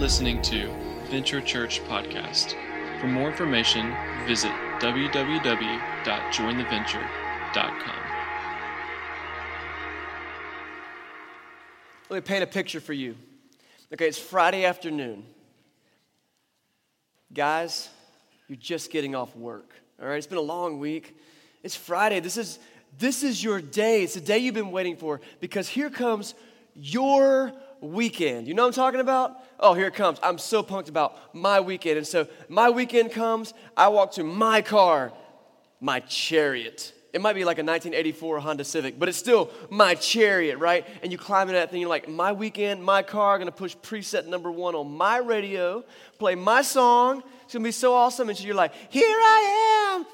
listening to Venture Church Podcast. For more information, visit www.jointheventure.com. Let me paint a picture for you. Okay, it's Friday afternoon. Guys, you're just getting off work. All right, it's been a long week. It's Friday. This is this is your day. It's the day you've been waiting for because here comes your weekend. You know what I'm talking about? Oh, here it comes. I'm so pumped about my weekend. And so my weekend comes, I walk to my car, my chariot. It might be like a 1984 Honda Civic, but it's still my chariot, right? And you climb into that thing, you're like, my weekend, my car, gonna push preset number one on my radio, play my song. It's gonna be so awesome. And you're like, here I am,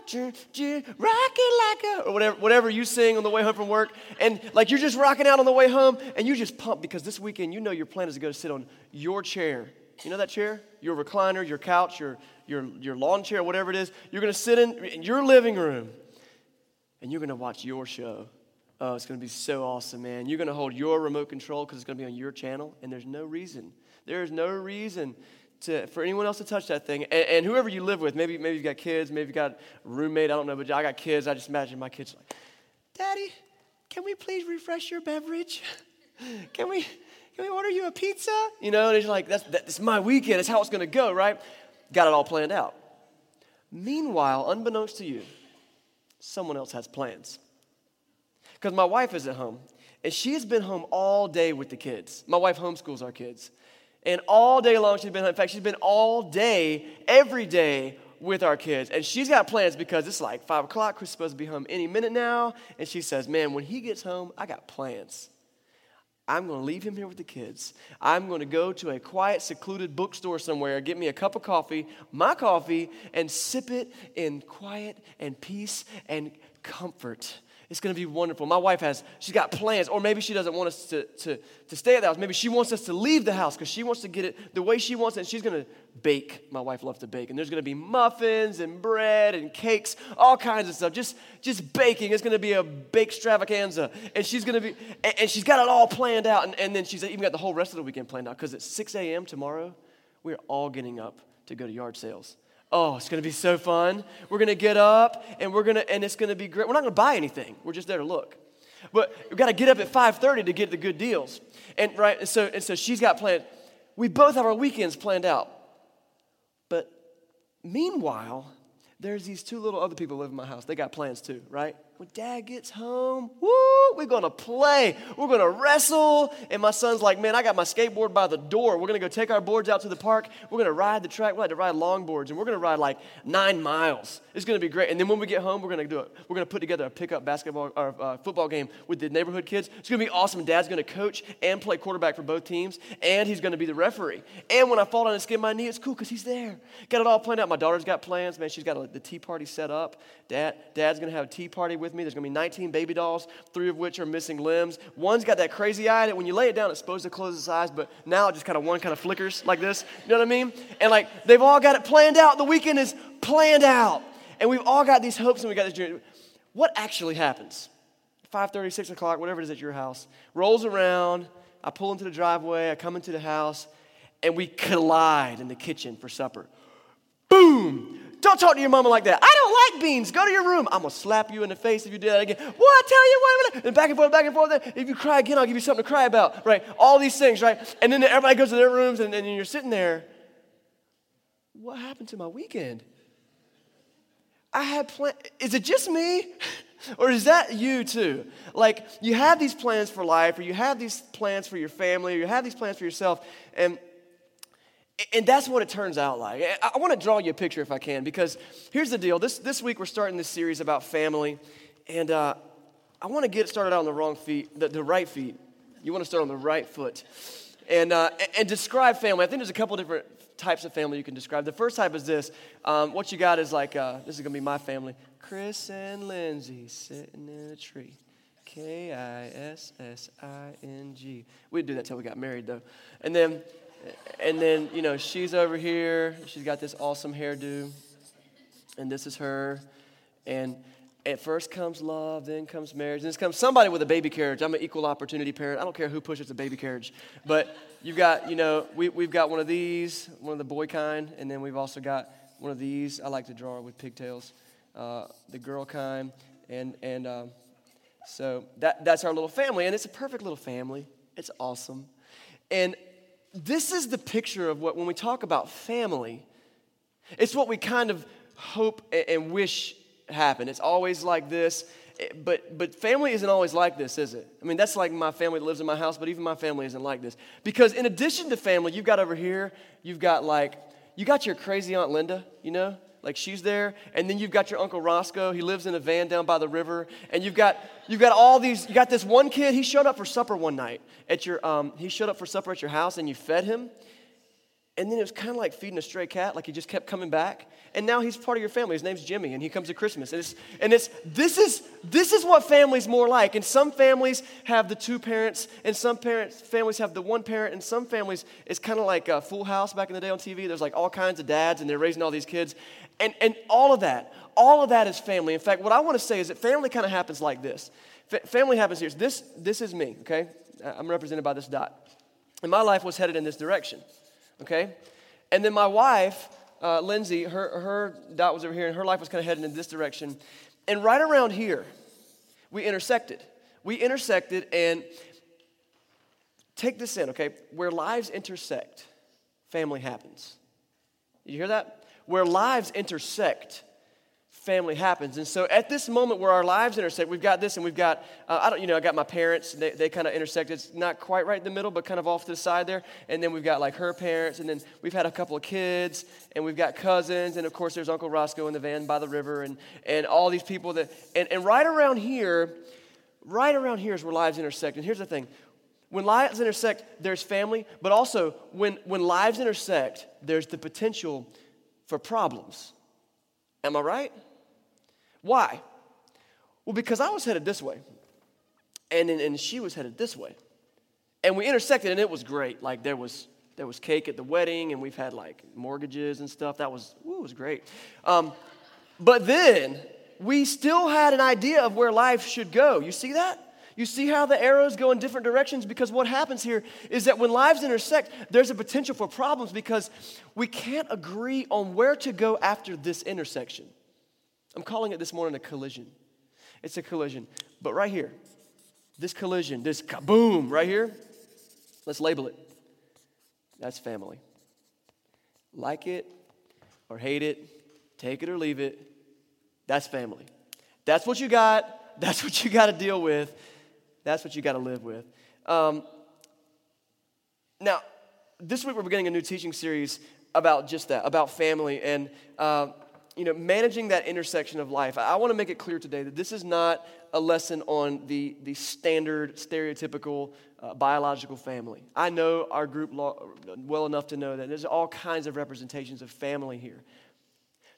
rocking like a, or whatever, whatever you sing on the way home from work. And like you're just rocking out on the way home, and you just pump because this weekend you know your plan is to go sit on your chair. You know that chair? Your recliner, your couch, your, your, your lawn chair, whatever it is. You're gonna sit in, in your living room and you're going to watch your show. Oh, it's going to be so awesome, man. You're going to hold your remote control because it's going to be on your channel, and there's no reason. There is no reason to, for anyone else to touch that thing. And, and, whoever you live with, maybe, maybe you've got kids, maybe you've got a roommate, I don't know, but I got kids. I just imagine my kids like, Daddy, can we please refresh your beverage? Can we, can we order you a pizza? You know, and it's like, that's, that's my weekend. It's how it's going to go, right? Got it all planned out. Meanwhile, unbeknownst to you, someone else has plans. Because my wife is at home, and she has been home all day with the kids. My wife homeschools our kids. And all day long, she's been. In fact, she's been all day, every day with our kids. And she's got plans because it's like 5 o'clock. Chris is supposed to be home any minute now. And she says, Man, when he gets home, I got plans. I'm going to leave him here with the kids. I'm going to go to a quiet, secluded bookstore somewhere, get me a cup of coffee, my coffee, and sip it in quiet and peace and comfort. It's going to be wonderful. My wife has, she's got plans, or maybe she doesn't want us to, to, to stay at the house. Maybe she wants us to leave the house because she wants to get it the way she wants it. And she's going to bake. My wife loves to bake. And there's going to be muffins and bread and cakes, all kinds of stuff. Just, just baking. It's going to be a bake extravaganza. And she's going to be, and, and, she's got it all planned out. And, and then she's even got the whole rest of the weekend planned out because at 6 a.m. tomorrow, we're all getting up to go to yard sales. Oh, it's going to be so fun. We're going to get up and we're going to and it's going to be great. We're not going to buy anything. We're just there to look. But we've got to get up at 5:30 to get the good deals. And right and so and so she's got planned. We both have our weekends planned out. But meanwhile, there's these two little other people live in my house. They got plans too, right? When dad gets home, woo, we're gonna play. We're gonna wrestle. And my son's like, man, I got my skateboard by the door. We're gonna go take our boards out to the park. We're gonna ride the track. We like to ride longboards, and we're gonna ride like nine miles. It's gonna be great. And then when we get home, we're gonna do it. We're gonna put together a pickup basketball or uh, football game with the neighborhood kids. It's gonna be awesome. Dad's gonna coach and play quarterback for both teams, and he's gonna be the referee. And when I fall down and skin my knee, it's cool because he's there. Got it all planned out. My daughter's got plans. Man, she's got a, the tea party set up. Dad, Dad's gonna have a tea party with me. There's gonna be 19 baby dolls, three of which are missing limbs. One's got that crazy eye that when you lay it down, it's supposed to close its eyes, but now it just kind of one kind of flickers like this. You know what I mean? And like they've all got it planned out. The weekend is planned out. And we've all got these hopes and we got this dream. What actually happens? 5:30, 6 o'clock, whatever it is at your house, rolls around. I pull into the driveway, I come into the house, and we collide in the kitchen for supper. Boom! Don't talk to your mama like that. I don't like beans. Go to your room. I'm gonna slap you in the face if you do that again. What? I tell you what. And back and forth, back and forth. If you cry again, I'll give you something to cry about. Right? All these things, right? And then everybody goes to their rooms, and you're sitting there. What happened to my weekend? I had plans. Is it just me? Or is that you too? Like, you have these plans for life, or you have these plans for your family, or you have these plans for yourself, and and that's what it turns out like. I want to draw you a picture if I can, because here's the deal. This, this week we're starting this series about family, and uh, I want to get started out on the wrong feet, the, the right feet. You want to start on the right foot. And, uh, and describe family. I think there's a couple different types of family you can describe. The first type is this. Um, what you got is like, uh, this is going to be my family. Chris and Lindsay sitting in a tree. K I S S I N G. We'd do that till we got married, though. And then and then, you know, she's over here. She's got this awesome hairdo. And this is her. And At first comes love, then comes marriage, then comes somebody with a baby carriage. I'm an equal opportunity parent. I don't care who pushes a baby carriage. But you've got, you know, we, we've got one of these, one of the boy kind, and then we've also got one of these. I like to draw with pigtails, uh, the girl kind. And, and um, so that, that's our little family, and it's a perfect little family. It's awesome. And this is the picture of what, when we talk about family, it's what we kind of hope and wish happened. It's always like this. Eh, but, but family isn't always like this, is it? I mean, that's like my family that lives in my house, but even my family isn't like this. Because in addition to family, you've got over here, you've got like, you got your crazy Aunt Linda, you know? Like she's there, and then you've got your Uncle Roscoe. He lives in a van down by the river, and you've got you've got all these. You got this one kid. He showed up for supper one night at your. Um, he showed up for supper at your house, and you fed him. And then it was kind of like feeding a stray cat, like he just kept coming back. And now he's part of your family. His name's Jimmy, and he comes at Christmas. And it's, and it's this is this is what family's more like. And some families have the two parents, and some parents families have the one parent, and some families it's kind of like a Full House back in the day on TV. There's like all kinds of dads, and they're raising all these kids, and and all of that, all of that is family. In fact, what I want to say is that family kind of happens like this. F- family happens here. This this is me. Okay, I'm represented by this dot, and my life was headed in this direction okay? And then my wife, uh, Lindsay, her, her dot was over here, and her life was kind of heading in this direction. And right around here, we intersected. We intersected, and take this in, okay? Where lives intersect, family happens. You hear that? Where lives intersect, family happens. And so at this moment where our lives intersect, we've got this and we've got, uh, I don't, you know, I got my parents, they, they kind of intersect. It's not quite right in the middle, but kind of off to the side there. And then we've got like her parents, and then we've had a couple of kids, and we've got cousins, and of course there's Uncle Roscoe in the van by the river, and, and all these people that, and, and right around here, right around here is where lives intersect. And here's the thing when lives intersect, there's family, but also when, when lives intersect, there's the potential for problems. Am I right? Why? Well, because I was headed this way, and, and she was headed this way. And we intersected, and it was great. Like, there was, there was cake at the wedding, and we've had like mortgages and stuff. That was, ooh, it was great. Um, but then we still had an idea of where life should go. You see that? You see how the arrows go in different directions? Because what happens here is that when lives intersect, there's a potential for problems because we can't agree on where to go after this intersection. I'm calling it this morning a collision. It's a collision. But right here, this collision, this kaboom right here, let's label it. That's family. Like it or hate it, take it or leave it, that's family. That's what you got. That's what you got to deal with. That's what you got to live with. Um, now, this week we're beginning a new teaching series about just that, about family. And uh, you know, managing that intersection of life. I, want to make it clear today that this is not a lesson on the, the standard, stereotypical uh, biological family. I know our group well enough to know that there's all kinds of representations of family here.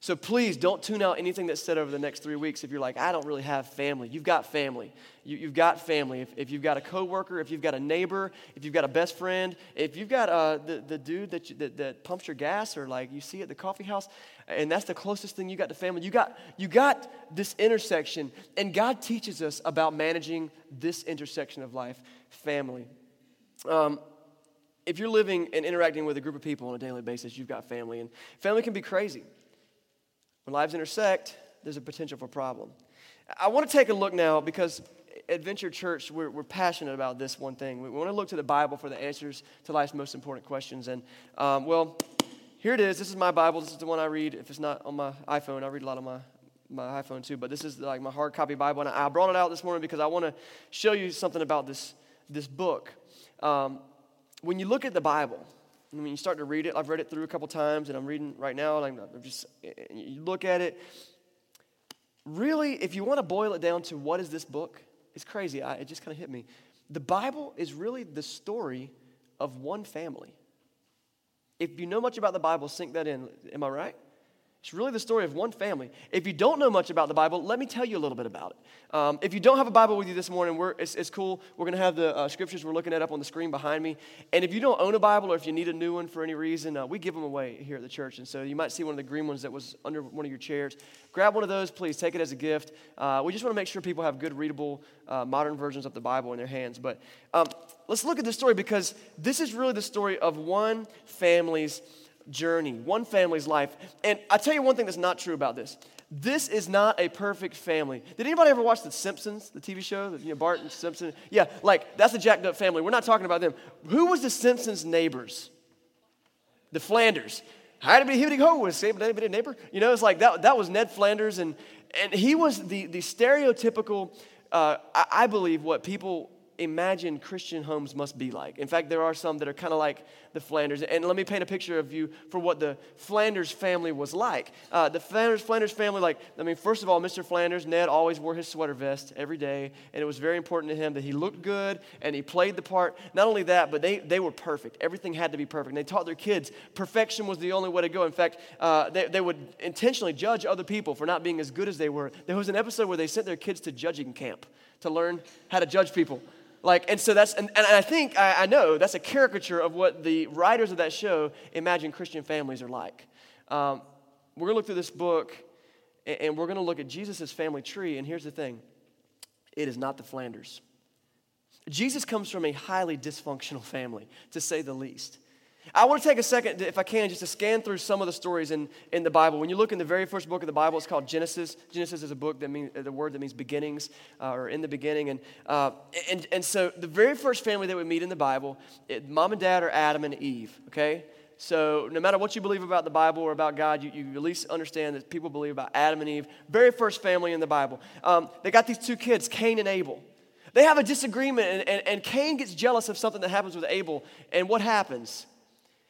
So please don't tune out anything that's said over the next three weeks if you're like, I don't really have family. You've got family. You, have got family. If, if, you've got a coworker, if you've got a neighbor, if you've got a best friend, if you've got uh, the, the dude that, you, that, that pumps your gas or like you see at the coffee house, and that's the closest thing you got to family, you got, you got this intersection. And God teaches us about managing this intersection of life, family. Um, if you're living and interacting with a group of people on a daily basis, you've got family. And family can be crazy. When lives intersect, there's a potential for problem. I want to take a look now because at Venture Church, we're, we're passionate about this one thing. We want to look to the Bible for the answers to life's most important questions. And, um, well, here it is. This is my Bible. This is the one I read. If it's not on my iPhone, I read a lot on my, my iPhone too. But this is like my hard copy Bible. And I brought it out this morning because I want to show you something about this, this book. Um, when you look at the Bible, and when you start to read it, I've read it through a couple times, and I'm reading right now, and I'm just, eh, eh, you look at it. Really, if you want to boil it down to what is this book, it's crazy. I, it just kind of hit me. The Bible is really the story of one family. If you know much about the Bible, sink that in. Am I right? It's really the story of one family. If you don't know much about the Bible, let me tell you a little bit about it. Um, if you don't have a Bible with you this morning, it's, it's, cool. We're going to have the uh, scriptures we're looking at up on the screen behind me. And if you don't own a Bible or if you need a new one for any reason, uh, we give them away here at the church. And so you might see one of the green ones that was under one of your chairs. Grab one of those, please. Take it as a gift. Uh, we just want to make sure people have good, readable, uh, modern versions of the Bible in their hands. But um, let's look at this story because this is really the story of one family's journey, one family's life. And I tell you one thing that's not true about this. This is not a perfect family. Did anybody ever watch The Simpsons, the TV show? You know, Bart and Simpson? Yeah, like that's a jacked up family. We're not talking about them. Who was the Simpsons' neighbors? The Flanders. How did he ho was a neighbor? You know, it's like that, that was Ned Flanders, and, and he was the, the stereotypical, uh, I, I believe, what people imagine Christian homes must be like. In fact, there are some that are kind of like the Flanders. And let me paint a picture of you for what the Flanders family was like. Uh, the Flanders, Flanders family, like, I mean, first of all, Mr. Flanders, Ned always wore his sweater vest every day. And it was very important to him that he looked good and he played the part. Not only that, but they, they were perfect. Everything had to be perfect. And they taught their kids perfection was the only way to go. In fact, uh, they, they would intentionally judge other people for not being as good as they were. There was an episode where they sent their kids to judging camp to learn how to judge people. Like, and so that's, and, and I think, I, I know that's a caricature of what the writers of that show imagine Christian families are like. Um, we're going to look through this book and, and we're going to look at Jesus' family tree. And here's the thing it is not the Flanders. Jesus comes from a highly dysfunctional family, to say the least. I want to take a second, if I can, just to scan through some of the stories in, in the Bible. When you look in the very first book of the Bible, it's called Genesis. Genesis is a book that means the word that means beginnings uh, or in the beginning. And, uh, and, and so the very first family that we meet in the Bible, it, mom and dad are Adam and Eve, okay? So no matter what you believe about the Bible or about God, you, you at least understand that people believe about Adam and Eve. Very first family in the Bible. Um, they got these two kids, Cain and Abel. They have a disagreement, and, and, and Cain gets jealous of something that happens with Abel. And what happens?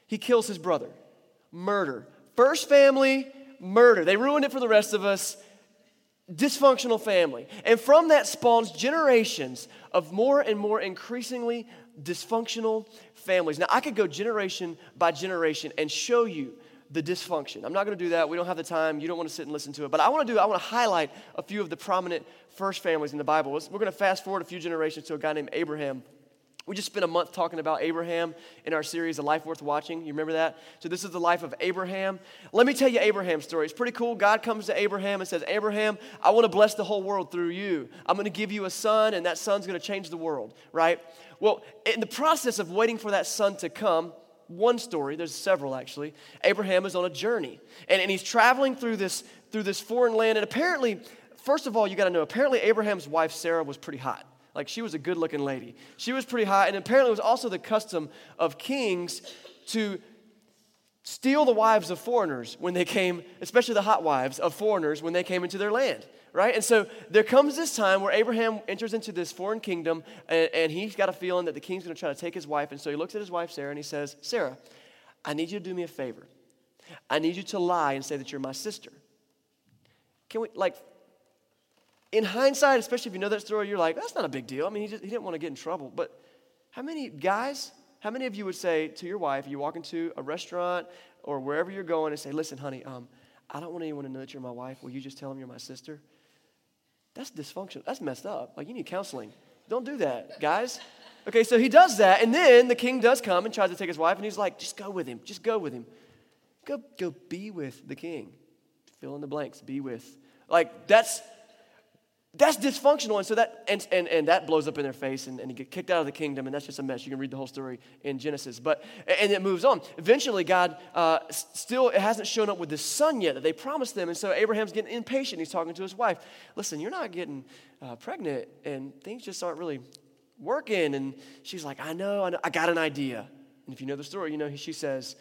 He kills his brother. Murder. First family, murder. They ruined it for the rest of us. Dysfunctional family. And from that spawns generations of more and more increasingly dysfunctional families. Now, I could go generation by generation and show you the dysfunction. I'm not going to do that. We don't have the time. You don't want to sit and listen to it. But I want to do I want to highlight a few of the prominent first families in the Bible. We're going to fast forward a few generations to a guy named Abraham. We just spent a month talking about Abraham in our series, A Life Worth Watching. You remember that? So, this is the life of Abraham. Let me tell you Abraham's story. It's pretty cool. God comes to Abraham and says, Abraham, I want to bless the whole world through you. I'm going to give you a son, and that son's going to change the world, right? Well, in the process of waiting for that son to come, one story, there's several actually. Abraham is on a journey, and, and he's traveling through this, through this foreign land. And apparently, first of all, you got to know, apparently, Abraham's wife, Sarah, was pretty hot. Like she was a good looking lady. She was pretty hot, and apparently it was also the custom of kings to steal the wives of foreigners when they came, especially the hot wives of foreigners when they came into their land, right? And so there comes this time where Abraham enters into this foreign kingdom, and, and he's got a feeling that the king's gonna try to take his wife. And so he looks at his wife, Sarah, and he says, Sarah, I need you to do me a favor. I need you to lie and say that you're my sister. Can we, like, in hindsight, especially if you know that story, you're like, that's not a big deal. I mean, he, just, he didn't want to get in trouble. But how many guys, how many of you would say to your wife, you walk into a restaurant or wherever you're going and say, listen, honey, um, I don't want anyone to know that you're my wife. Will you just tell them you're my sister? That's dysfunctional. That's messed up. Like, you need counseling. Don't do that, guys. Okay, so he does that, and then the king does come and tries to take his wife, and he's like, just go with him. Just go with him. Go, go be with the king. Fill in the blanks. Be with. Like, that's that's dysfunctional. And so that, and, and, and that blows up in their face and, and get kicked out of the kingdom. And that's just a mess. You can read the whole story in Genesis. But, and it moves on. Eventually, God uh, still it hasn't shown up with this son yet that they promised them. And so Abraham's getting impatient. He's talking to his wife. Listen, you're not getting uh, pregnant and things just aren't really working. And she's like, I know, I know, I got an idea. And if you know the story, you know, she says,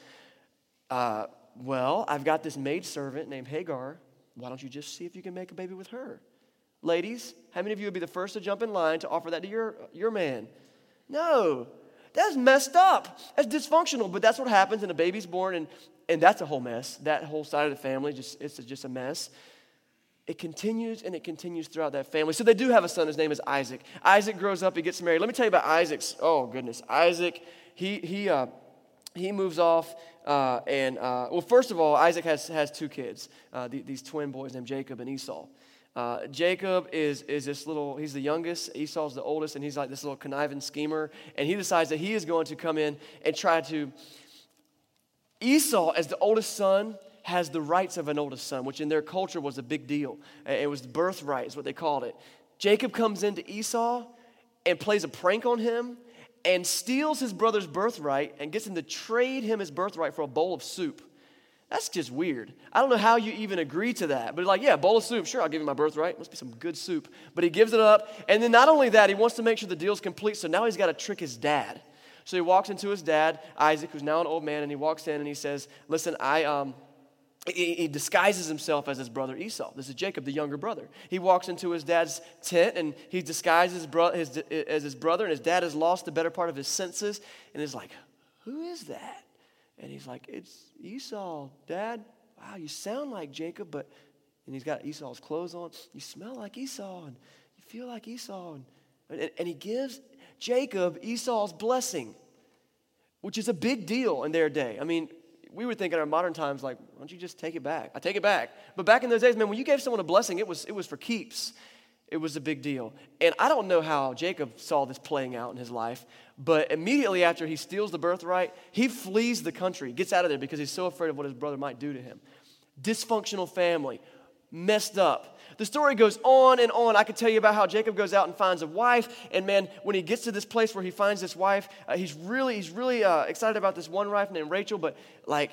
uh, well, I've got this maid servant named Hagar. Why don't you just see if you can make a baby with her? Ladies, how many of you would be the first to jump in line to offer that to your, your man? No. That's messed up. That's dysfunctional, but that's what happens and a baby's born and, and that's a whole mess. That whole side of the family, just, it's just a mess. It continues and it continues throughout that family. So they do have a son. His name is Isaac. Isaac grows up, he gets married. Let me tell you about Isaac's. Oh, goodness. Isaac, he, he, uh, he moves off, uh, and uh, well, first of all, Isaac has, has two kids, uh, the, these twin boys named Jacob and Esau. Uh, Jacob is, is this little, he's the youngest, Esau's the oldest, and he's like this little conniving schemer. And he decides that he is going to come in and try to. Esau, as the oldest son, has the rights of an oldest son, which in their culture was a big deal. It was birthright, is what they called it. Jacob comes into Esau and plays a prank on him and steals his brother's birthright and gets him to trade him his birthright for a bowl of soup. That's just weird. I don't know how you even agree to that. But like, yeah, bowl of soup, sure, I'll give you my birthright. Must be some good soup. But he gives it up. And then not only that, he wants to make sure the deal's complete. So now he's got to trick his dad. So he walks into his dad, Isaac, who's now an old man, and he walks in and he says, Listen, I um he, disguises himself as his brother Esau. This is Jacob, the younger brother. He walks into his dad's tent and he disguises his bro- his, as his brother, and his dad has lost the better part of his senses and is like, Who is that? And he's like, It's Esau, Dad. Wow, you sound like Jacob, but, and he's got Esau's clothes on. You smell like Esau, and you feel like Esau. And, and, and he gives Jacob Esau's blessing, which is a big deal in their day. I mean, we would think in our modern times, like, why don't you just take it back? I take it back. But back in those days, man, when you gave someone a blessing, it was, it was for keeps. It was a big deal. And I don't know how Jacob saw this playing out in his life, but immediately after he steals the birthright, he flees the country, gets out of there because he's so afraid of what his brother might do to him. Dysfunctional family, messed up. The story goes on and on. I could tell you about how Jacob goes out and finds a wife, and man, when he gets to this place where he finds this wife, uh, he's really, he's really uh, excited about this one wife named Rachel, but like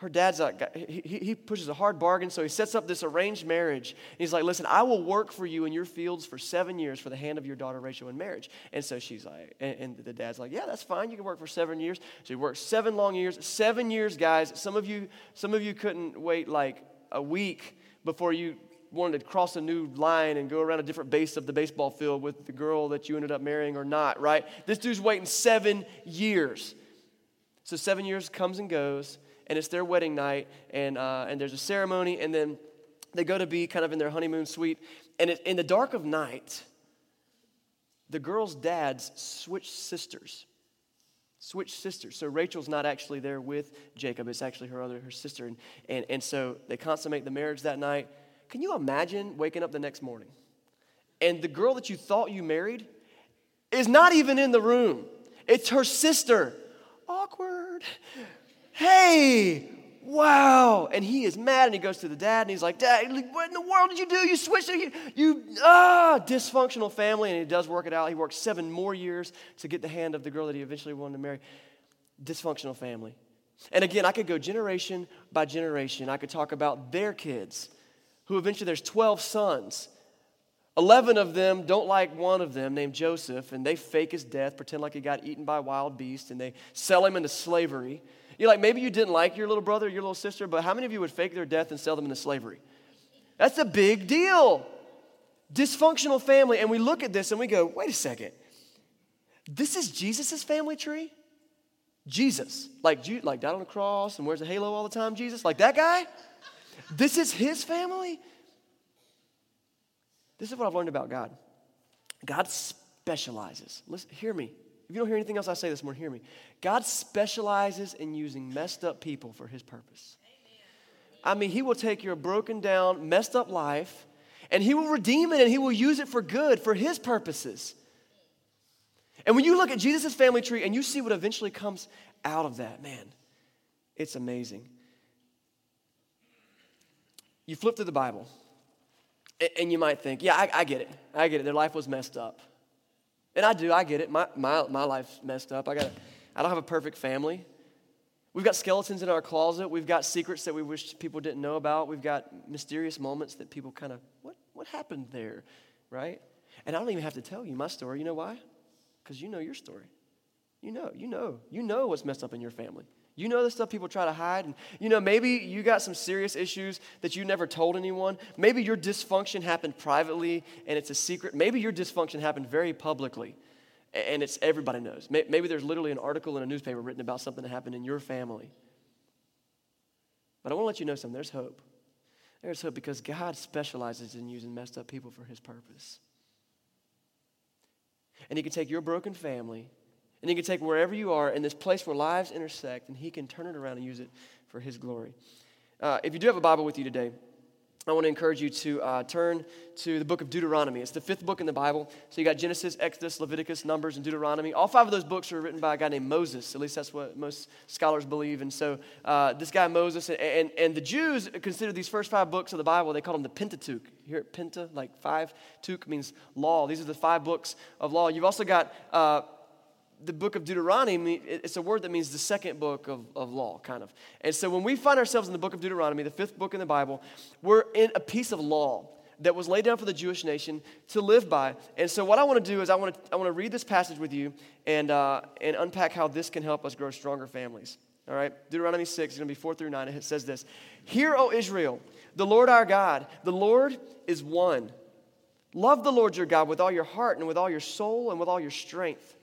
her dad's like, he, he pushes a hard bargain, so he sets up this arranged marriage. He's like, listen, I will work for you in your fields for seven years for the hand of your daughter Rachel in marriage. And so she's like, and, and the dad's like, yeah, that's fine. You can work for seven years. So he works seven long years. Seven years, guys. Some of you, some of you couldn't wait like a week before you wanted to cross a new line and go around a different base of the baseball field with the girl that you ended up marrying or not, right? This dude's waiting seven years. So seven years comes and goes and it's their wedding night, and, uh, and there's a ceremony, and then they go to be kind of in their honeymoon suite. And it, in the dark of night, the girl's dads switch sisters. Switch sisters. So Rachel's not actually there with Jacob, it's actually her other, her sister. And, and, and so they consummate the marriage that night. Can you imagine waking up the next morning? And the girl that you thought you married is not even in the room. It's her sister. Awkward hey, wow. And he is mad and he goes to the dad and he's like, Dad, what in the world did you do? You switched, you, you, ah, dysfunctional family. And he does work it out. He works seven more years to get the hand of the girl that he eventually wanted to marry. Dysfunctional family. And again, I could go generation by generation. I could talk about their kids, who eventually there's 12 sons. 11 of them don't like one of them named Joseph, and they fake his death, pretend like he got eaten by wild beasts, and they sell him into slavery. You're like, maybe you didn't like your little brother, your little sister, but how many of you would fake their death and sell them into slavery? That's a big deal. Dysfunctional family. And we look at this and we go, wait a second. This is Jesus' family tree? Jesus. Like, like died on the cross and wears a halo all the time, Jesus? Like that guy? This is his family? This is what I've learned about God. God specializes. Listen, hear me. If you don't hear anything else I say this morning, hear me. God specializes in using messed up people for his purpose. I mean, he will take your broken down, messed up life, and he will redeem it and he will use it for good, for his purposes. And when you look at Jesus' family tree and you see what eventually comes out of that, man, it's amazing. You flip through the Bible, and you might think, yeah, I, I get it. I get it. Their life was messed up. And I do, I get it. My, my, my life's messed up. I, got, I don't have a perfect family. We've got skeletons in our closet. We've got secrets that we wish people didn't know about. We've got mysterious moments that people kind of, what, what happened there, right? And I don't even have to tell you my story. You know why? Because you know your story. You know, you know, you know what's messed up in your family. You know the stuff people try to hide. And, you know, maybe you got some serious issues that you never told anyone. Maybe your dysfunction happened privately and it's a secret. Maybe your dysfunction happened very publicly and it's everybody knows. Maybe there's literally an article in a newspaper written about something that happened in your family. But I want to let you know something. There's hope. There's hope because God specializes in using messed up people for his purpose. And he can take your broken family And he can take wherever you are in this place where lives intersect, and he can turn it around and use it for his glory. Uh, if you do have a Bible with you today, I want to encourage you to uh, turn to the book of Deuteronomy. It's the fifth book in the Bible. So you got Genesis, Exodus, Leviticus, Numbers, and Deuteronomy. All five of those books were written by a guy named Moses. At least that's what most scholars believe. And so uh, this guy Moses, and, and, and, the Jews considered these first five books of the Bible, they called them the Pentateuch. Here at Penta, like five. Tuk means law. These are the five books of law. You've also got uh, the book of Deuteronomy, it's a word that means the second book of, of law, kind of. And so when we find ourselves in the book of Deuteronomy, the fifth book in the Bible, we're in a piece of law that was laid down for the Jewish nation to live by. And so what I want to do is I want to, I want to read this passage with you and, uh, and unpack how this can help us grow stronger families. All right? Deuteronomy 6 is going to be 4 through 9. It says this Hear, O Israel, the Lord our God, the Lord is one. Love the Lord your God with all your heart and with all your soul and with all your strength.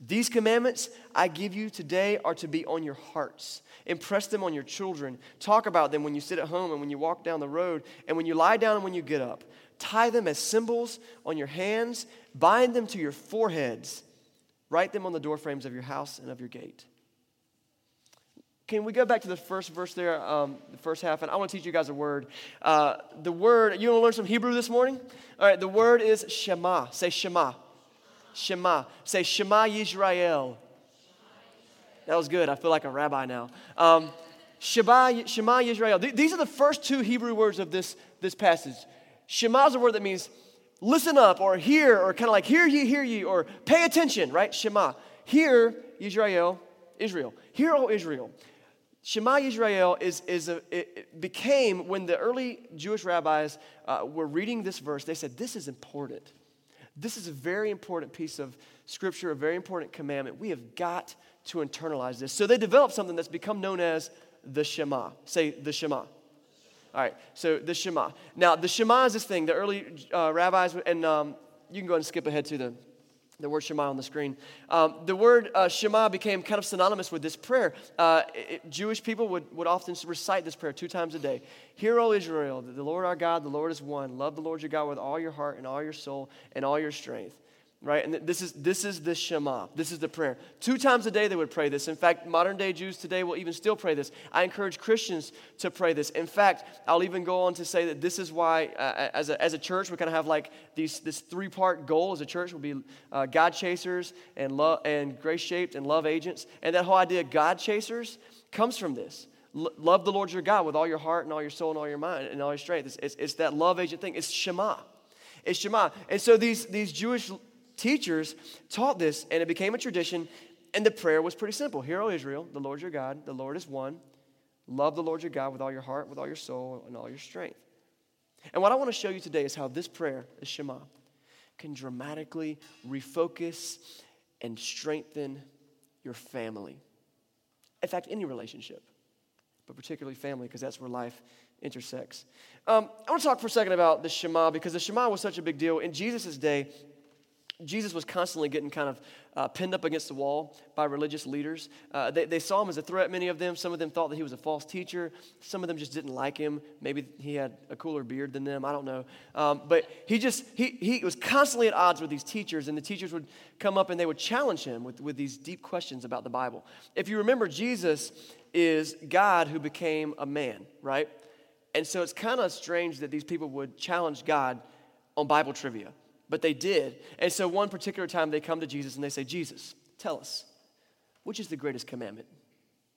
These commandments I give you today are to be on your hearts. Impress them on your children. Talk about them when you sit at home and when you walk down the road and when you lie down and when you get up. Tie them as symbols on your hands. Bind them to your foreheads. Write them on the doorframes of your house and of your gate. Can we go back to the first verse there, um, the first half? And I want to teach you guys a word. Uh, the word, you want to learn some Hebrew this morning? All right, the word is Shema. Say Shema. Shema. Say Shema Yisrael. That was good. I feel like a rabbi now. Um, Shema, Shema Yisrael. These are the first two Hebrew words of this, this passage. Shema is a word that means listen up or hear or kind of like hear ye, hear ye or pay attention, right? Shema. Hear Israel, Israel. Hear, O Israel. Shema Yisrael is, is a, it became, when the early Jewish rabbis uh, were reading this verse, they said, This is important. This is a very important piece of scripture, a very important commandment. We have got to internalize this. So they developed something that's become known as the Shema. Say the Shema. All right, so the Shema. Now, the Shema is this thing. The early uh, rabbis, and um, you can go and skip ahead to the the word Shema on the screen. Um, the word uh, Shema became kind of synonymous with this prayer. Uh, it, Jewish people would, would often recite this prayer two times a day. Hear, O Israel, the Lord our God, the Lord is one. Love the Lord your God with all your heart and all your soul and all your strength right? And this is this is the Shema. This is the prayer. Two times a day they would pray this. In fact, modern day Jews today will even still pray this. I encourage Christians to pray this. In fact, I'll even go on to say that this is why, uh, as, a, as a church, we kind of have like these this three part goal as a church will be uh, God chasers and love and grace shaped and love agents. And that whole idea of God chasers comes from this. Love the Lord your God with all your heart and all your soul and all your mind and all your strength. It's, it's, it's that love agent thing. It's Shema. It's Shema. And so these, these Jewish teachers taught this, and it became a tradition. And the prayer was pretty simple Hear, O Israel, the Lord your God, the Lord is one. Love the Lord your God with all your heart, with all your soul, and all your strength. And what I want to show you today is how this prayer, the Shema, can dramatically refocus and strengthen your family. In fact, any relationship, but particularly family, because that's where life intersects. Um, I want to talk for a second about the Shema because the Shema was such a big deal. In Jesus' day, Jesus was constantly getting kind of uh, pinned up against the wall by religious leaders. Uh, they, they saw him as a threat, many of them. Some of them thought that he was a false teacher. Some of them just didn't like him. Maybe he had a cooler beard than them. I don't know. Um, but he just, he, he was constantly at odds with these teachers, and the teachers would come up and they would challenge him with, with these deep questions about the Bible. If you remember, Jesus is God who became a man, right? And so it's kind of strange that these people would challenge God on Bible trivia but they did. And so one particular time they come to Jesus and they say, Jesus, tell us, which is the greatest commandment?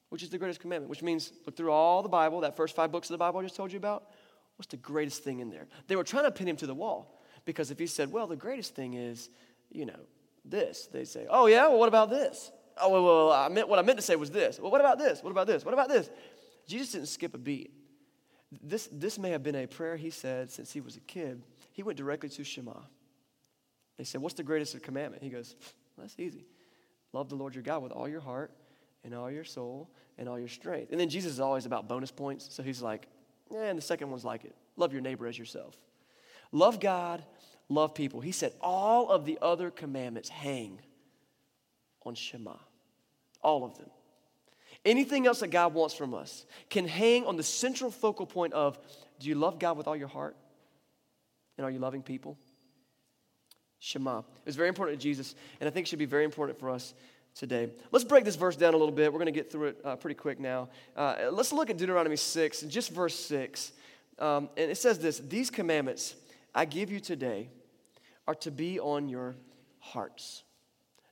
Which is the greatest commandment? Which means, look through all the Bible, that first five books of the Bible I just told you about. What's the greatest thing in there? They were trying to pin him to the wall because if he said, well, the greatest thing is, you know, this, they say, oh, yeah, well, what about this? Oh, well, well, I meant, what I meant to say was this. Well, what about this? What about this? What about this? Jesus didn't skip a beat. This, this may have been a prayer he said since he was a kid. He went directly to Shema. They said, What's the greatest commandment? He goes, That's easy. Love the Lord your God with all your heart and all your soul and all your strength. And then Jesus is always about bonus points. So he's like, Yeah, and the second one's like it. Love your neighbor as yourself. Love God, love people. He said, All of the other commandments hang on Shema. All of them. Anything else that God wants from us can hang on the central focal point of do you love God with all your heart? And are you loving people? Shema. It was very important to Jesus, and I think it should be very important for us today. Let's break this verse down a little bit. We're going to get through it uh, pretty quick now. Uh, let's look at Deuteronomy 6, just verse 6. Um, and it says this These commandments I give you today are to be on your hearts.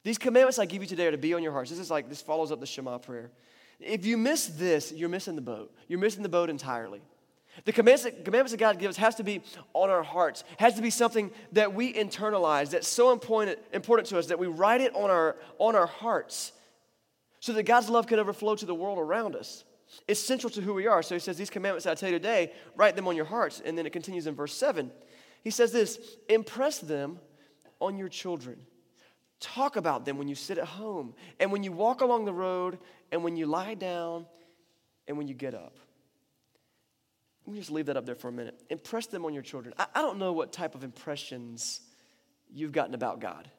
These commandments I give you today are to be on your hearts. This is like, this follows up the Shema prayer. If you miss this, you're missing the boat. You're missing the boat entirely. The commandments, that God gives has to be on our hearts, has to be something that we internalize, that's so important, important to us that we write it on our, on our hearts so that God's love can overflow to the world around us. It's central to who we are. So he says, These commandments I tell you today, write them on your hearts. And then it continues in verse 7. He says this impress them on your children. Talk about them when you sit at home, and when you walk along the road, and when you lie down, and when you get up. Let me just leave that up there for a minute. Impress them on your children. I, I don't know what type of impressions you've gotten about God.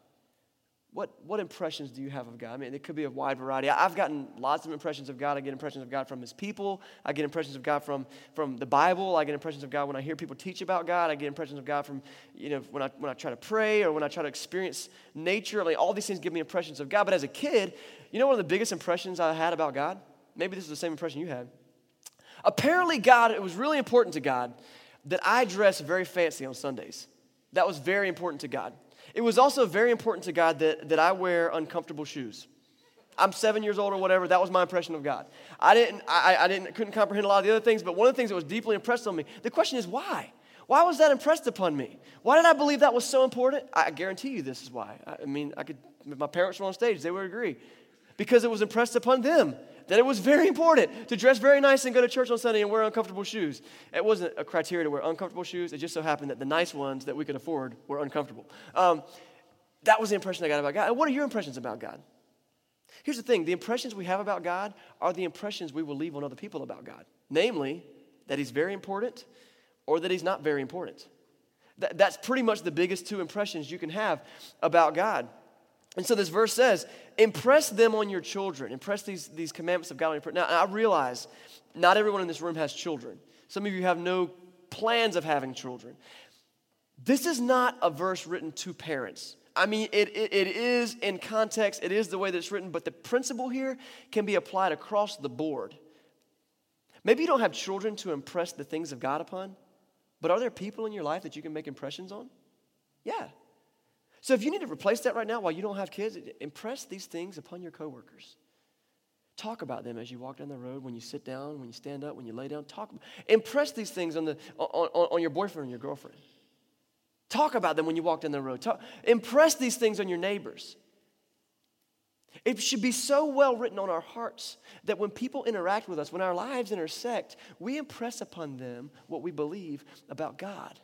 What, what impressions do you have of God? I mean, it could be a wide variety. I've gotten lots of impressions of God. I get impressions of God from His people. I get impressions of God from, from the Bible. I get impressions of God when I hear people teach about God. I get impressions of God from, you know, when I, when I try to pray or when I try to experience nature. Like, all these things give me impressions of God. But as a kid, you know one of the biggest impressions I had about God? Maybe this is the same impression you had. Apparently, God, it was really important to God that I dress very fancy on Sundays. That was very important to God. It was also very important to God that, that I wear uncomfortable shoes. I'm seven years old or whatever. That was my impression of God. I didn't, I, I didn't, couldn't comprehend a lot of the other things, but one of the things that was deeply impressed on me, the question is why? Why was that impressed upon me? Why did I believe that was so important? I guarantee you this is why. I mean, I could, if my parents were on stage, they would agree. Because it was impressed upon them that it was very important to dress very nice and go to church on Sunday and wear uncomfortable shoes. It wasn't a criteria to wear uncomfortable shoes. It just so happened that the nice ones that we could afford were uncomfortable. Um, that was the impression I got about God. What are your impressions about God? Here's the thing the impressions we have about God are the impressions we will leave on other people about God. Namely, that He's very important or that He's not very important. That, that's pretty much the biggest two impressions you can have about God. And so this verse says, impress them on your children. Impress these, these commandments of God on your children. Now, I realize not everyone in this room has children. Some of you have no plans of having children. This is not a verse written to parents. I mean, it, it, it is in context, it is the way that it's written, but the principle here can be applied across the board. Maybe you don't have children to impress the things of God upon, but are there people in your life that you can make impressions on? Yeah, so if you need to replace that right now while you don't have kids, impress these things upon your coworkers. Talk about them as you walk down the road, when you sit down, when you stand up, when you lay down. Talk. Impress these things on, the, on, on, your boyfriend and your girlfriend. Talk about them when you walk down the road. Talk, impress these things on your neighbors. It should be so well written on our hearts that when people interact with us, when our lives intersect, we impress upon them what we believe about God.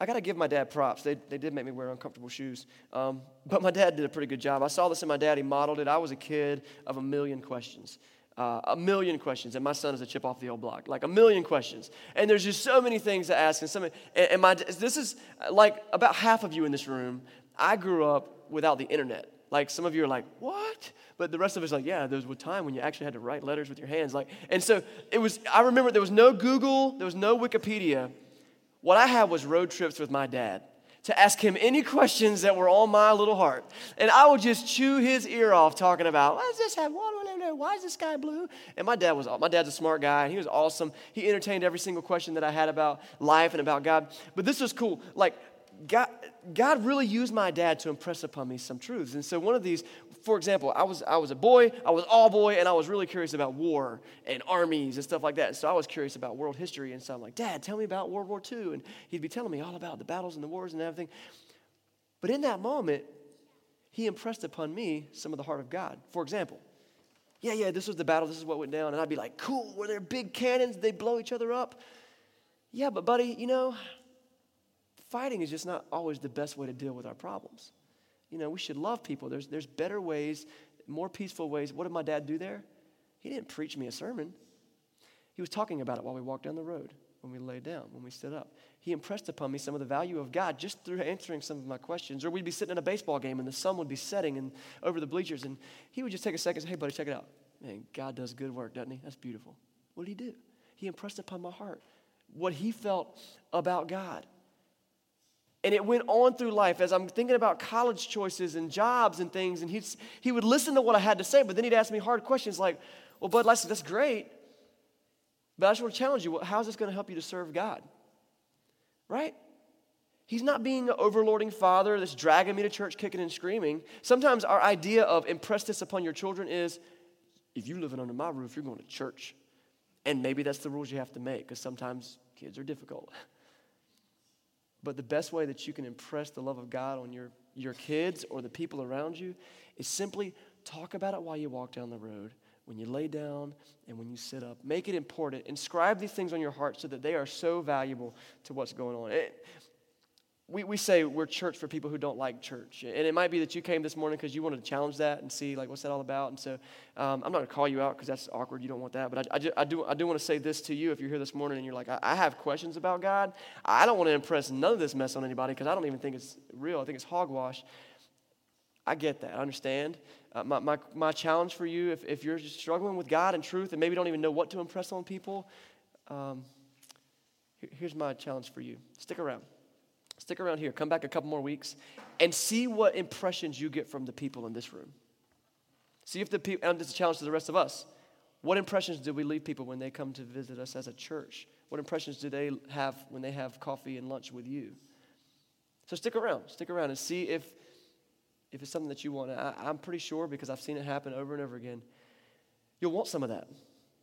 I got to give my dad props. They, they did make me wear uncomfortable shoes. Um, but my dad did a pretty good job. I saw this in my dad. He modeled it. I was a kid of a million questions. Uh, a million questions. And my son is a chip off the old block. Like a million questions. And there's just so many things to ask. And, so many, and, and my, this is like about half of you in this room. I grew up without the internet. Like some of you are like, what? But the rest of us like, yeah, there was a time when you actually had to write letters with your hands. Like, and so it was, I remember there was no Google, there was no Wikipedia. What I had was road trips with my dad to ask him any questions that were on my little heart. And I would just chew his ear off talking about, why does this have water? Why is the sky blue? And my dad was, my dad's a smart guy he was awesome. He entertained every single question that I had about life and about God. But this was cool. Like, God, God really used my dad to impress upon me some truths. And so one of these, for example, I was, I was a boy, I was all boy, and I was really curious about war and armies and stuff like that. So I was curious about world history. And so I'm like, Dad, tell me about World War II. And he'd be telling me all about the battles and the wars and everything. But in that moment, he impressed upon me some of the heart of God. For example, yeah, yeah, this was the battle, this is what went down. And I'd be like, cool, were there big cannons? They blow each other up? Yeah, but buddy, you know, fighting is just not always the best way to deal with our problems. You know, we should love people. There's, there's better ways, more peaceful ways. What did my dad do there? He didn't preach me a sermon. He was talking about it while we walked down the road, when we laid down, when we stood up. He impressed upon me some of the value of God just through answering some of my questions. Or we'd be sitting in a baseball game and the sun would be setting and over the bleachers, and he would just take a second and say, Hey, buddy, check it out. Man, God does good work, doesn't he? That's beautiful. What did he do? He impressed upon my heart what he felt about God. And it went on through life as I'm thinking about college choices and jobs and things. And he'd, he would listen to what I had to say, but then he'd ask me hard questions like, Well, Bud, that's, that's great. But I just want to challenge you how is this going to help you to serve God? Right? He's not being an overlording father that's dragging me to church kicking and screaming. Sometimes our idea of impress this upon your children is if you're living under my roof, you're going to church. And maybe that's the rules you have to make because sometimes kids are difficult. But the best way that you can impress the love of God on your, your kids or the people around you is simply talk about it while you walk down the road, when you lay down, and when you sit up. Make it important. Inscribe these things on your heart so that they are so valuable to what's going on. It, we, we say we're church for people who don't like church. And it might be that you came this morning because you wanted to challenge that and see, like, what's that all about? And so um, I'm not going to call you out because that's awkward. You don't want that. But I, I, do, I, do, I do want to say this to you if you're here this morning and you're like, I, I have questions about God. I don't want to impress none of this mess on anybody because I don't even think it's real. I think it's hogwash. I get that. I understand. Uh, my, my, my challenge for you, if, if you're struggling with God and truth and maybe don't even know what to impress on people, um, here, here's my challenge for you stick around. Stick around here, come back a couple more weeks, and see what impressions you get from the people in this room. See if the people, and it's a challenge to the rest of us. What impressions do we leave people when they come to visit us as a church? What impressions do they have when they have coffee and lunch with you? So stick around, stick around and see if, if it's something that you want. I, I'm pretty sure because I've seen it happen over and over again. You'll want some of that.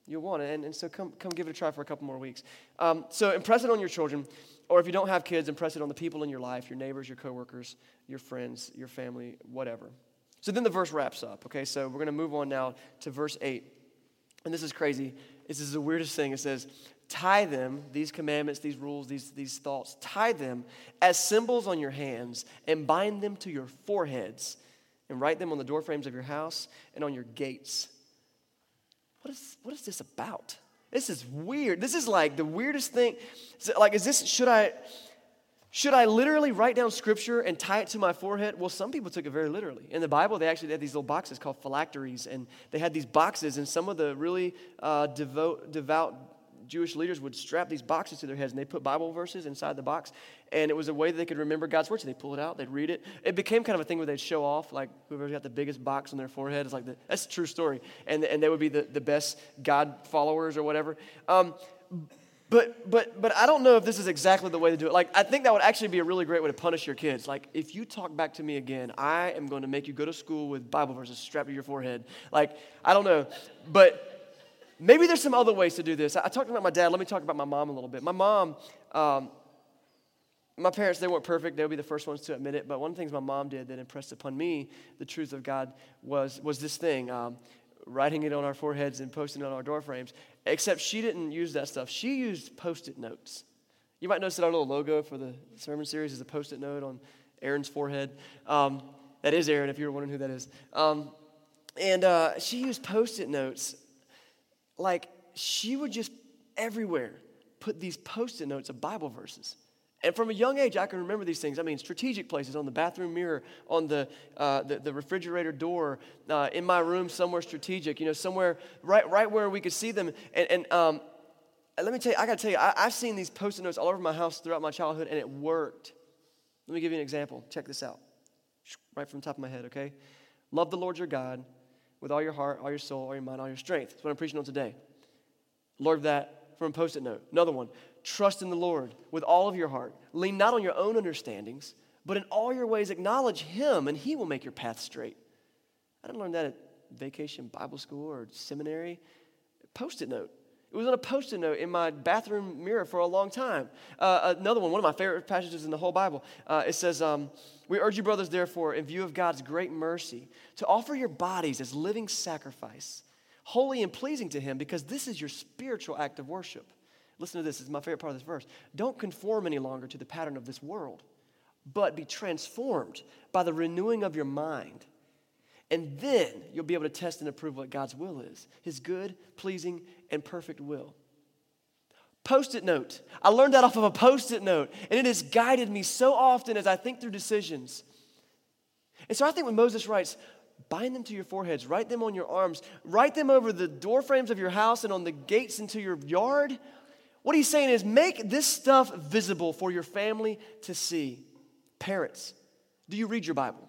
You'll want it. And, and so come, come give it a try for a couple more weeks. Um, so impress it on your children. Or if you don't have kids, impress it on the people in your life, your neighbors, your coworkers, your friends, your family, whatever. So then the verse wraps up. Okay, so we're going to move on now to verse 8. And this is crazy. This is the weirdest thing. It says, tie them, these commandments, these rules, these, these thoughts, tie them as symbols on your hands and bind them to your foreheads and write them on the doorframes of your house and on your gates. What is, what is this about? This is weird. This is like the weirdest thing. Like, is this, should I, should I literally write down scripture and tie it to my forehead? Well, some people took it very literally. In the Bible, they actually had these little boxes called phylacteries, and they had these boxes, and some of the really uh, devout, devout Jewish leaders would strap these boxes to their heads and they put Bible verses inside the box. And it was a way that they could remember God's word. So they pull it out, they'd read it. It became kind of a thing where they'd show off, like whoever's got the biggest box on their forehead is like, the, that's a true story. And, and they would be the, the best God followers or whatever. Um, but, but, but I don't know if this is exactly the way to do it. Like, I think that would actually be a really great way to punish your kids. Like, if you talk back to me again, I am going to make you go to school with Bible verses strapped to your forehead. Like, I don't know. But Maybe there's some other ways to do this. I, talked about my dad. Let me talk about my mom a little bit. My mom, um, my parents, they weren't perfect. They would be the first ones to admit it. But one of the things my mom did that impressed upon me the truth of God was, was this thing um, writing it on our foreheads and posting it on our door frames. Except she didn't use that stuff. She used post it notes. You might notice that our little logo for the sermon series is a post it note on Aaron's forehead. Um, that is Aaron, if you're wondering who that is. Um, and uh, she used post it notes like she would just everywhere put these post it notes of Bible verses. And from a young age, I can remember these things. I mean, strategic places on the bathroom mirror, on the, uh, the, the, refrigerator door, uh, in my room somewhere strategic, you know, somewhere right, right where we could see them. And, and um, let me tell you, I got to tell you, I, I've seen these post it notes all over my house throughout my childhood, and it worked. Let me give you an example. Check this out. Right from the top of my head, okay? Love the Lord your God with all your heart, all your soul, all your mind, all your strength. That's what I'm preaching on today. Lord, that from a post it note. Another one trust in the Lord with all of your heart. Lean not on your own understandings, but in all your ways acknowledge Him, and He will make your path straight. I didn't learn that at vacation Bible school or seminary. Post it note. It was on a post it note in my bathroom mirror for a long time. Uh, another one, one of my favorite passages in the whole Bible, uh, it says, um, We urge you, brothers, therefore, in view of God's great mercy, to offer your bodies as living sacrifice, holy and pleasing to Him, because this is your spiritual act of worship. Listen to this, this is my favorite part of this verse. Don't conform any longer to the pattern of this world, but be transformed by the renewing of your mind and then you'll be able to test and approve what God's will is His good, pleasing, and perfect will. Post it note. I learned that off of a post it note, and it has guided me so often as I think through decisions. And so I think when Moses writes, bind them to your foreheads, write them on your arms, write them over the door frames of your house and on the gates into your yard. What he's saying is make this stuff visible for your family to see. Parents, do you read your Bible?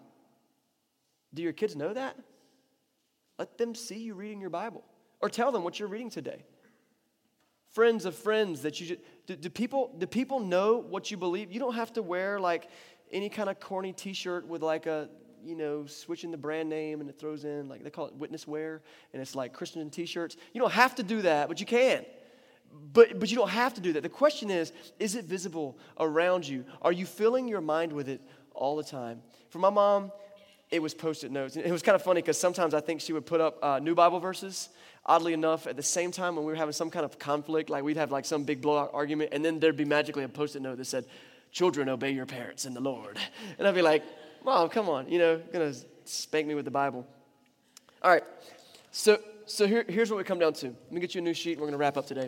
Do your kids know that? Let them see you reading your Bible or tell them what you're reading today. Friends of friends that you do, do people do people know what you believe? You don't have to wear like any kind of corny t-shirt with like a you know, switching the brand name and it throws in, like they call it witness wear, and it's like Christian t shirts. You don't have to do that, but you can. But, but you don't have to do that. The question is is it visible around you? Are you filling your mind with it all the time? For my mom, it was post it notes. It was kind of funny because sometimes I think she would put up uh, new Bible verses. Oddly enough, at the same time when we were having some kind of conflict, like we'd have like some big blowout argument, and then there'd be magically a post it note that said, Children, obey your parents in the Lord. And I'd be like, Mom, come on, you know, gonna spank me with the Bible. All right, so, so here, here's what we come down to. Let me get you a new sheet, we're gonna wrap up today.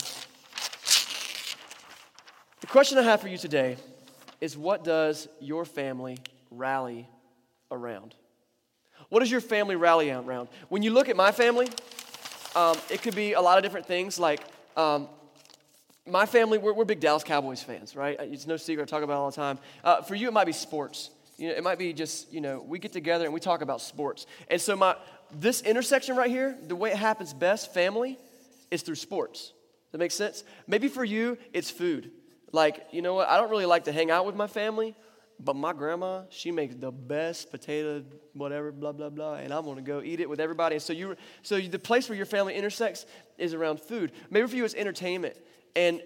The question I have for you today is what does your family rally around? What does your family rally around? When you look at my family, um, it could be a lot of different things like um, my family, we're, we're, big Dallas Cowboys fans, right? It's no secret, I talk about it all the time. Uh, for you, it might be sports. You know, it might be just, you know, we get together and we talk about sports. And so my this intersection right here, the way it happens best, family, is through sports. That makes sense? Maybe for you, it's food. Like, you know what? I don't really like to hang out with my family, but my grandma, she makes the best potato, whatever, blah, blah, blah, and I'm gonna go eat it with everybody. And so you so the place where your family intersects is around food. Maybe for you it's entertainment. And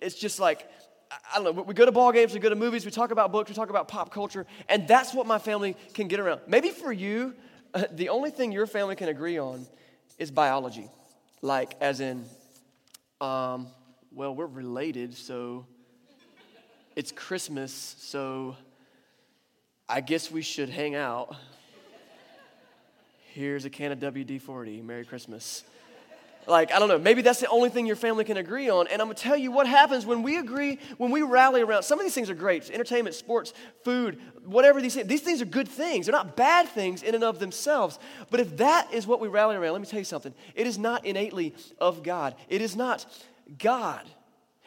it's just like I don't know, we go to ball games, we go to movies, we talk about books, we talk about pop culture, and that's what my family can get around. Maybe for you, the only thing your family can agree on is biology. Like, as in, um, well, we're related, so it's Christmas, so I guess we should hang out. Here's a can of WD 40. Merry Christmas. Like, I don't know, maybe that's the only thing your family can agree on. And I'm gonna tell you what happens when we agree, when we rally around. Some of these things are great entertainment, sports, food, whatever these things. These things are good things. They're not bad things in and of themselves. But if that is what we rally around, let me tell you something. It is not innately of God, it is not God.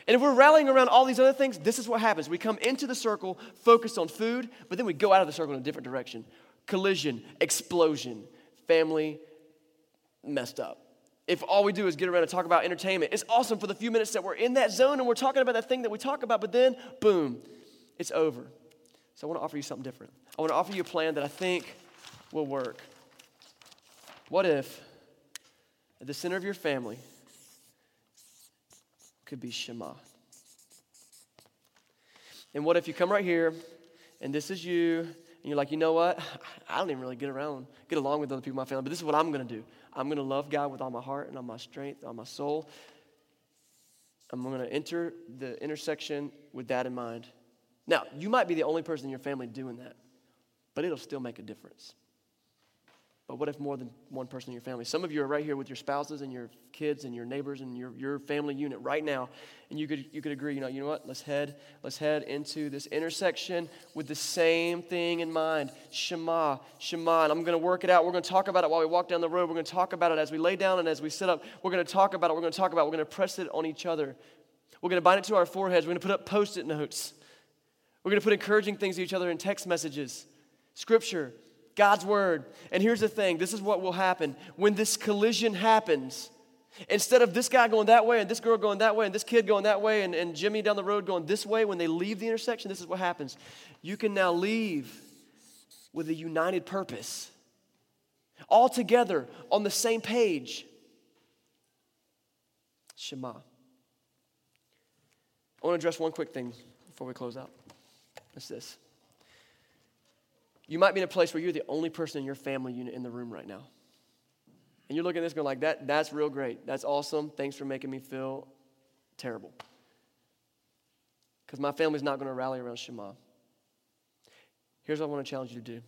And if we're rallying around all these other things, this is what happens. We come into the circle focused on food, but then we go out of the circle in a different direction. Collision, explosion, family messed up if all we do is get around and talk about entertainment. It's awesome for the few minutes that we're in that zone and we're talking about that thing that we talk about, but then, boom, it's over. So I want to offer you something different. I want to offer you a plan that I think will work. What if at the center of your family could be Shema? And what if you come right here and this is you and you're like, you know what? I don't even really get around, get along with other people in my family, but this is what I'm going to do. I'm going to love God with all my heart and all my strength, all my soul. I'm going to enter the intersection with that in mind. Now, you might be the only person in your family doing that, but it'll still make a difference. But what if more than one person in your family? Some of you are right here with your spouses and your kids and your neighbors and your, your family unit right now. And you could, you could agree, you know, you know what? Let's head, let's head into this intersection with the same thing in mind. Shema, Shema. And I'm going to work it out. We're going to talk about it while we walk down the road. We're going to talk about it as we lay down and as we sit up. We're going to talk about it. We're going to talk about it. We're going to press it on each other. We're going to bind it to our foreheads. We're going to put up post it notes. We're going to put encouraging things to each other in text messages, scripture. God's word. And here's the thing this is what will happen. When this collision happens, instead of this guy going that way and this girl going that way and this kid going that way and, and Jimmy down the road going this way, when they leave the intersection, this is what happens. You can now leave with a united purpose, all together on the same page. Shema. I want to address one quick thing before we close out. It's this. You might be in a place where you're the only person in your family unit in the room right now. And you're looking at this going like, that, that's real great. That's awesome. Thanks for making me feel terrible. Because my family's not going to rally around Shema. Here's what I want to challenge you to do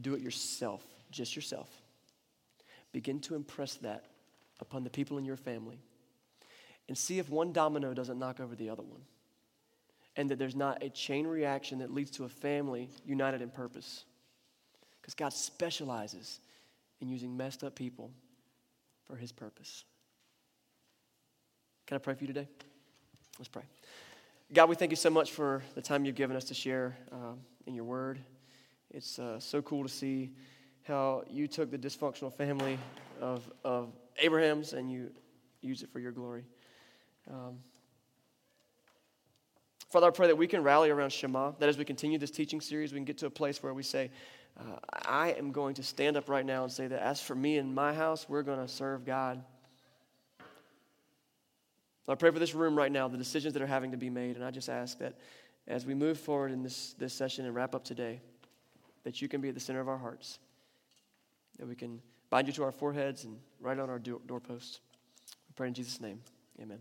do it yourself, just yourself. Begin to impress that upon the people in your family. And see if one domino doesn't knock over the other one and that there's not a chain reaction that leads to a family united in purpose. Because God specializes in using messed up people for his purpose. Can I pray for you today? Let's pray. God, we thank you so much for the time you've given us to share um, in your word. It's uh, so cool to see how you took the dysfunctional family of, of Abraham's and you used it for your glory. Um, Father, I pray that we can rally around Shema, that as we continue this teaching series, we can get to a place where we say, uh, I am going to stand up right now and say that as for me and my house, we're going to serve God. I pray for this room right now, the decisions that are having to be made, and I just ask that as we move forward in this, this session and wrap up today, that you can be at the center of our hearts, that we can bind you to our foreheads and write on our doorposts. We pray in Jesus' name. Amen.